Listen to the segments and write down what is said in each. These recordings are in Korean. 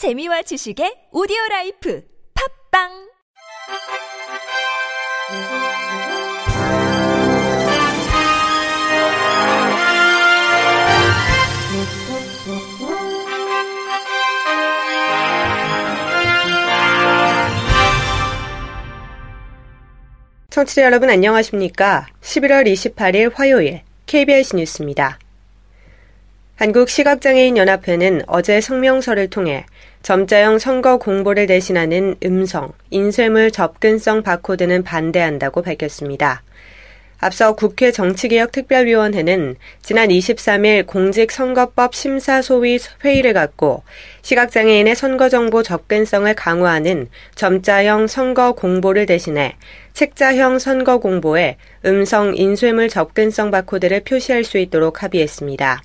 재미와 지식의 오디오 라이프 팝빵 청취자 여러분 안녕하십니까? 11월 28일 화요일 KBS 뉴스입니다. 한국시각장애인연합회는 어제 성명서를 통해 점자형 선거 공보를 대신하는 음성, 인쇄물 접근성 바코드는 반대한다고 밝혔습니다. 앞서 국회 정치개혁특별위원회는 지난 23일 공직선거법 심사소위 회의를 갖고 시각장애인의 선거정보 접근성을 강화하는 점자형 선거 공보를 대신해 책자형 선거 공보에 음성 인쇄물 접근성 바코드를 표시할 수 있도록 합의했습니다.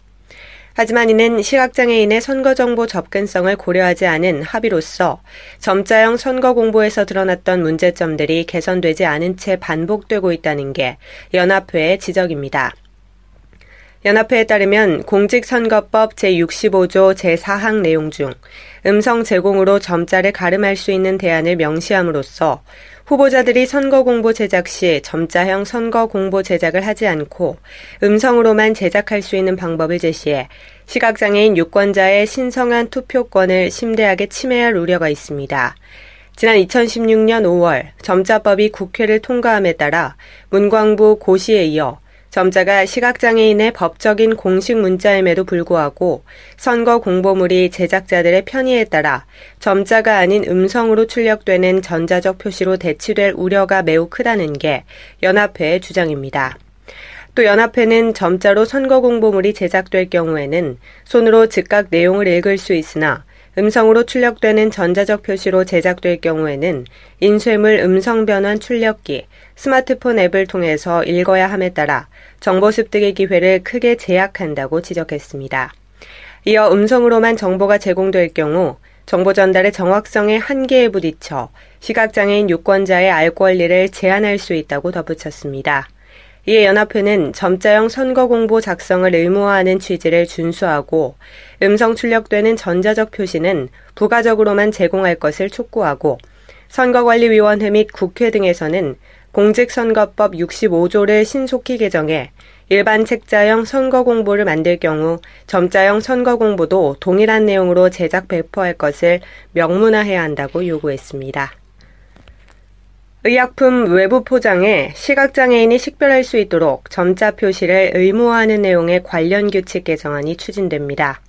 하지만 이는 시각장애인의 선거정보 접근성을 고려하지 않은 합의로서 점자형 선거 공보에서 드러났던 문제점들이 개선되지 않은 채 반복되고 있다는 게 연합회의 지적입니다. 연합회에 따르면 공직선거법 제65조 제4항 내용 중 음성 제공으로 점자를 가름할 수 있는 대안을 명시함으로써 후보자들이 선거 공보 제작 시 점자형 선거 공보 제작을 하지 않고 음성으로만 제작할 수 있는 방법을 제시해 시각장애인 유권자의 신성한 투표권을 심대하게 침해할 우려가 있습니다. 지난 2016년 5월 점자법이 국회를 통과함에 따라 문광부 고시에 이어 점자가 시각장애인의 법적인 공식 문자임에도 불구하고 선거 공보물이 제작자들의 편의에 따라 점자가 아닌 음성으로 출력되는 전자적 표시로 대치될 우려가 매우 크다는 게 연합회의 주장입니다. 또 연합회는 점자로 선거 공보물이 제작될 경우에는 손으로 즉각 내용을 읽을 수 있으나 음성으로 출력되는 전자적 표시로 제작될 경우에는 인쇄물 음성 변환 출력기, 스마트폰 앱을 통해서 읽어야 함에 따라 정보 습득의 기회를 크게 제약한다고 지적했습니다. 이어 음성으로만 정보가 제공될 경우 정보 전달의 정확성의 한계에 부딪혀 시각장애인 유권자의 알 권리를 제한할 수 있다고 덧붙였습니다. 이에 연합회는 점자형 선거 공보 작성을 의무화하는 취지를 준수하고 음성 출력되는 전자적 표시는 부가적으로만 제공할 것을 촉구하고 선거관리위원회 및 국회 등에서는 공직선거법 65조를 신속히 개정해 일반 책자형 선거 공보를 만들 경우 점자형 선거 공보도 동일한 내용으로 제작 배포할 것을 명문화해야 한다고 요구했습니다. 의약품 외부 포장에 시각장애인이 식별할 수 있도록 점자 표시를 의무화하는 내용의 관련 규칙 개정안이 추진됩니다.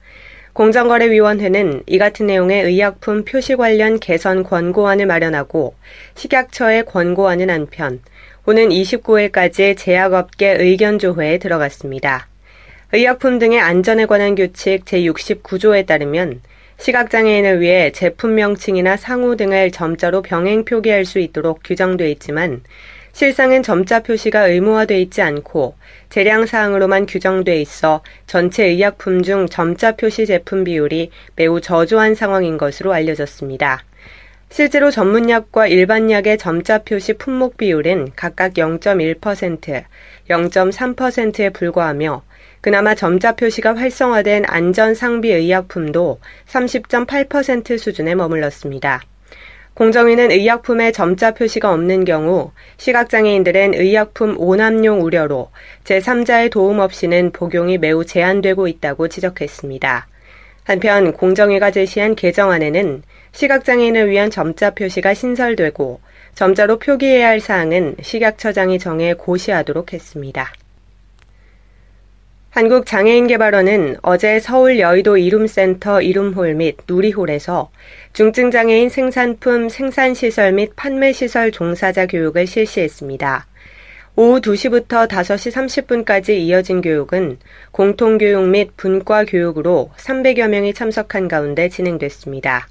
공정거래위원회는 이 같은 내용의 의약품 표시 관련 개선 권고안을 마련하고 식약처에 권고하는 한편 오는 29일까지 제약업계 의견조회에 들어갔습니다. 의약품 등의 안전에 관한 규칙 제69조에 따르면 시각장애인을 위해 제품 명칭이나 상호 등을 점자로 병행 표기할 수 있도록 규정돼 있지만 실상은 점자 표시가 의무화돼 있지 않고 재량 사항으로만 규정돼 있어 전체 의약품 중 점자 표시 제품 비율이 매우 저조한 상황인 것으로 알려졌습니다. 실제로 전문약과 일반약의 점자 표시 품목 비율은 각각 0.1%, 0.3%에 불과하며 그나마 점자 표시가 활성화된 안전 상비 의약품도 30.8% 수준에 머물렀습니다. 공정위는 의약품에 점자 표시가 없는 경우 시각장애인들은 의약품 오남용 우려로 제3자의 도움 없이는 복용이 매우 제한되고 있다고 지적했습니다. 한편 공정위가 제시한 개정안에는 시각장애인을 위한 점자 표시가 신설되고 점자로 표기해야 할 사항은 식약처장이 정해 고시하도록 했습니다. 한국장애인개발원은 어제 서울 여의도 이룸센터 이룸홀 및 누리홀에서 중증장애인 생산품 생산시설 및 판매시설 종사자 교육을 실시했습니다. 오후 2시부터 5시 30분까지 이어진 교육은 공통교육 및 분과 교육으로 300여 명이 참석한 가운데 진행됐습니다.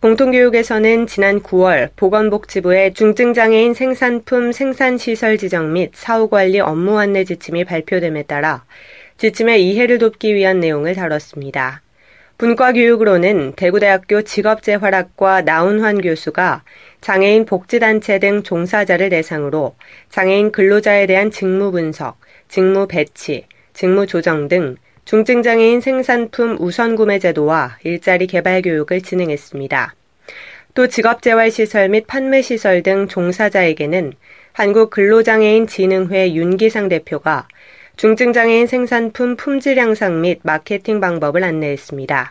공통교육에서는 지난 9월 보건복지부의 중증장애인 생산품 생산시설 지정 및 사후관리 업무 안내 지침이 발표됨에 따라 지침의 이해를 돕기 위한 내용을 다뤘습니다. 분과 교육으로는 대구대학교 직업재활학과 나운환 교수가 장애인 복지단체 등 종사자를 대상으로 장애인 근로자에 대한 직무 분석, 직무 배치, 직무 조정 등 중증장애인 생산품 우선구매 제도와 일자리 개발 교육을 진행했습니다. 또 직업재활시설 및 판매시설 등 종사자에게는 한국근로장애인진흥회 윤기상 대표가 중증장애인 생산품 품질 향상 및 마케팅 방법을 안내했습니다.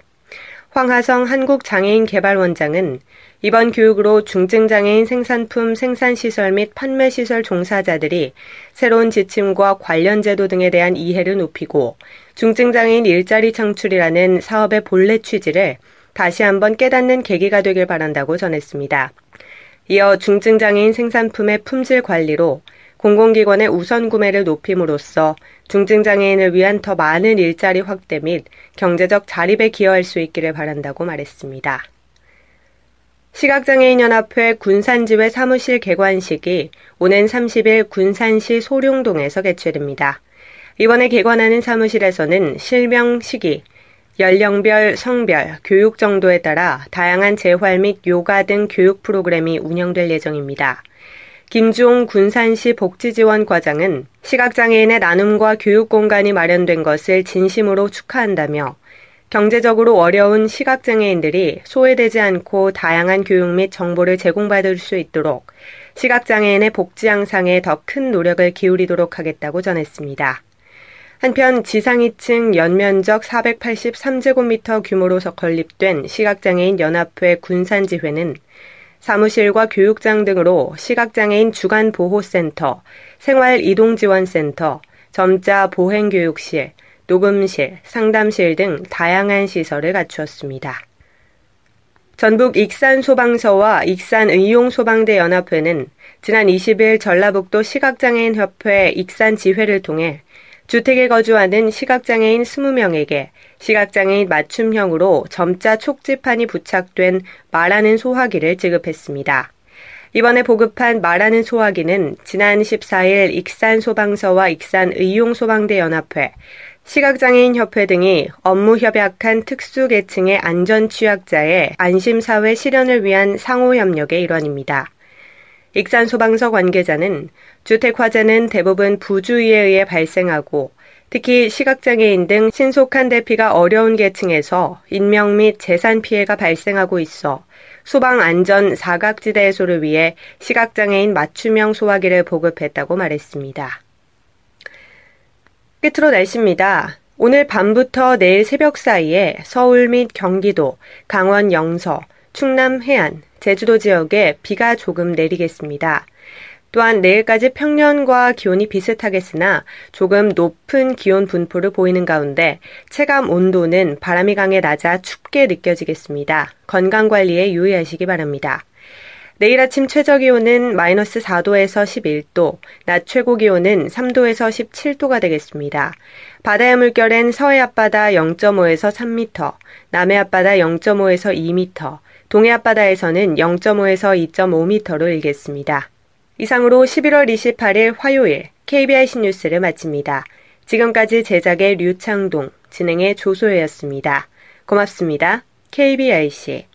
황하성 한국장애인개발원장은 이번 교육으로 중증장애인 생산품 생산시설 및 판매시설 종사자들이 새로운 지침과 관련 제도 등에 대한 이해를 높이고 중증장애인 일자리 창출이라는 사업의 본래 취지를 다시 한번 깨닫는 계기가 되길 바란다고 전했습니다. 이어 중증장애인 생산품의 품질 관리로 공공기관의 우선 구매를 높임으로써 중증장애인을 위한 더 많은 일자리 확대 및 경제적 자립에 기여할 수 있기를 바란다고 말했습니다. 시각장애인연합회 군산지회 사무실 개관식이 오는 30일 군산시 소룡동에서 개최됩니다. 이번에 개관하는 사무실에서는 실명 시기, 연령별, 성별, 교육 정도에 따라 다양한 재활 및 요가 등 교육 프로그램이 운영될 예정입니다. 김주홍 군산시 복지지원 과장은 시각장애인의 나눔과 교육 공간이 마련된 것을 진심으로 축하한다며 경제적으로 어려운 시각장애인들이 소외되지 않고 다양한 교육 및 정보를 제공받을 수 있도록 시각장애인의 복지 향상에 더 큰 노력을 기울이도록 하겠다고 전했습니다. 한편 지상 2층 연면적 483제곱미터 규모로 건립된 시각장애인 연합회 군산지회는 사무실과 교육장 등으로 시각장애인 주간보호센터, 생활이동지원센터, 점자 보행교육실, 녹음실, 상담실 등 다양한 시설을 갖추었습니다. 전북 익산소방서와 익산의용소방대 연합회는 지난 20일 전라북도 시각장애인협회 익산지회를 통해 주택에 거주하는 시각장애인 20명에게 시각장애인 맞춤형으로 점자 촉지판이 부착된 말하는 소화기를 지급했습니다. 이번에 보급한 말하는 소화기는 지난 14일 익산 소방서와 익산 의용소방대 연합회, 시각장애인 협회 등이 업무 협약한 특수계층의 안전 취약자의 안심사회 실현을 위한 상호협력의 일환입니다. 익산 소방서 관계자는 주택 화재는 대부분 부주의에 의해 발생하고 특히 시각장애인 등 신속한 대피가 어려운 계층에서 인명 및 재산 피해가 발생하고 있어 소방 안전 사각지대 해소를 위해 시각장애인 맞춤형 소화기를 보급했다고 말했습니다. 끝으로 날씨입니다. 오늘 밤부터 내일 새벽 사이에 서울 및 경기도, 강원 영서, 충남 해안, 제주도 지역에 비가 조금 내리겠습니다. 또한 내일까지 평년과 기온이 비슷하겠으나 조금 높은 기온 분포를 보이는 가운데 체감 온도는 바람이 강해 낮아 춥게 느껴지겠습니다. 건강 관리에 유의하시기 바랍니다. 내일 아침 최저 기온은 마이너스 4도에서 11도, 낮 최고 기온은 3도에서 17도가 되겠습니다. 바다의 물결은 서해 앞바다 0.5에서 3m, 남해 앞바다 0.5에서 2m, 동해 앞바다에서는 0.5에서 2.5m로 일겠습니다. 이상으로 11월 28일 화요일 KBIC 뉴스를 마칩니다. 지금까지 제작의 류창동, 진행의 조소혜였습니다. 고맙습니다. KBIC